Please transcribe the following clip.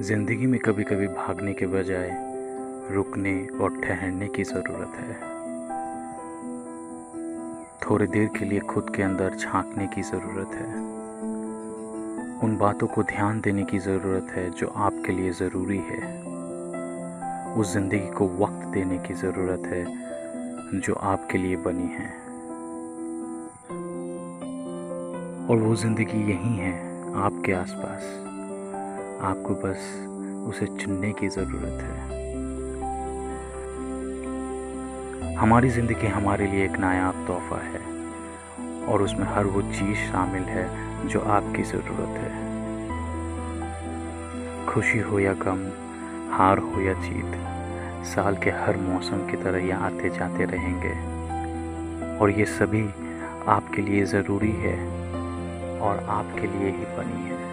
ज़िंदगी में कभी कभी भागने के बजाय रुकने और ठहरने की ज़रूरत है। थोड़ी देर के लिए खुद के अंदर झांकने की ज़रूरत है। उन बातों को ध्यान देने की ज़रूरत है जो आपके लिए ज़रूरी है। उस ज़िंदगी को वक्त देने की ज़रूरत है जो आपके लिए बनी है। और वो ज़िंदगी यही है, आपके आसपास। आपको बस उसे चुनने की ज़रूरत है। हमारी ज़िंदगी हमारे लिए एक नायाब तोहफ़ा है और उसमें हर वो चीज़ शामिल है जो आपकी ज़रूरत है। खुशी हो या गम, हार हो या जीत, साल के हर मौसम की तरह ये आते जाते रहेंगे। और ये सभी आपके लिए ज़रूरी है और आपके लिए ही बनी है।